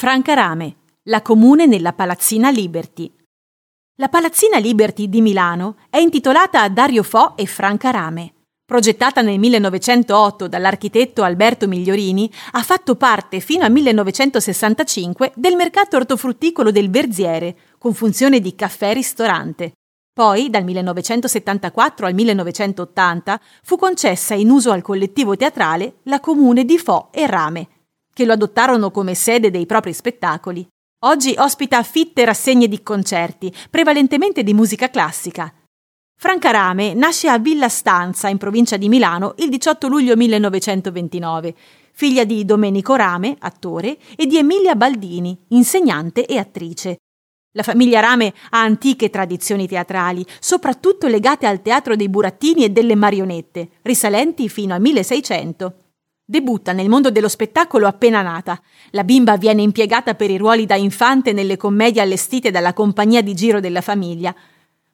Franca Rame, la comune nella Palazzina Liberty. La Palazzina Liberty di Milano è intitolata a Dario Fo e Franca Rame. Progettata nel 1908 dall'architetto Alberto Migliorini, ha fatto parte fino al 1965 del mercato ortofrutticolo del Verziere, con funzione di caffè-ristorante. Poi, dal 1974 al 1980, fu concessa in uso al collettivo teatrale la comune di Fo e Rame, che lo adottarono come sede dei propri spettacoli. Oggi ospita fitte rassegne di concerti, prevalentemente di musica classica. Franca Rame nasce a Villa Stanza, in provincia di Milano, il 18 luglio 1929, figlia di Domenico Rame, attore, e di Emilia Baldini, insegnante e attrice. La famiglia Rame ha antiche tradizioni teatrali, soprattutto legate al teatro dei burattini e delle marionette, risalenti fino al 1600. Debutta nel mondo dello spettacolo appena nata. La bimba viene impiegata per i ruoli da infante nelle commedie allestite dalla compagnia di giro della famiglia.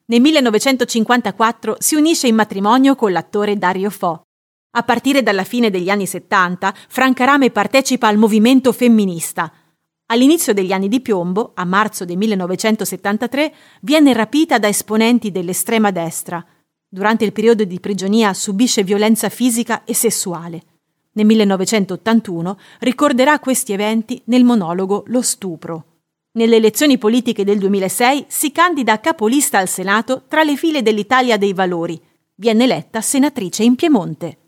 Nel 1954 si unisce in matrimonio con l'attore Dario Fo. A partire dalla fine degli anni 70, Franca Rame partecipa al movimento femminista. All'inizio degli anni di piombo, a marzo del 1973, viene rapita da esponenti dell'estrema destra. Durante il periodo di prigionia subisce violenza fisica e sessuale. Nel 1981 ricorderà questi eventi nel monologo Lo stupro. Nelle elezioni politiche del 2006 si candida a capolista al Senato tra le file dell'Italia dei Valori. Viene eletta senatrice in Piemonte.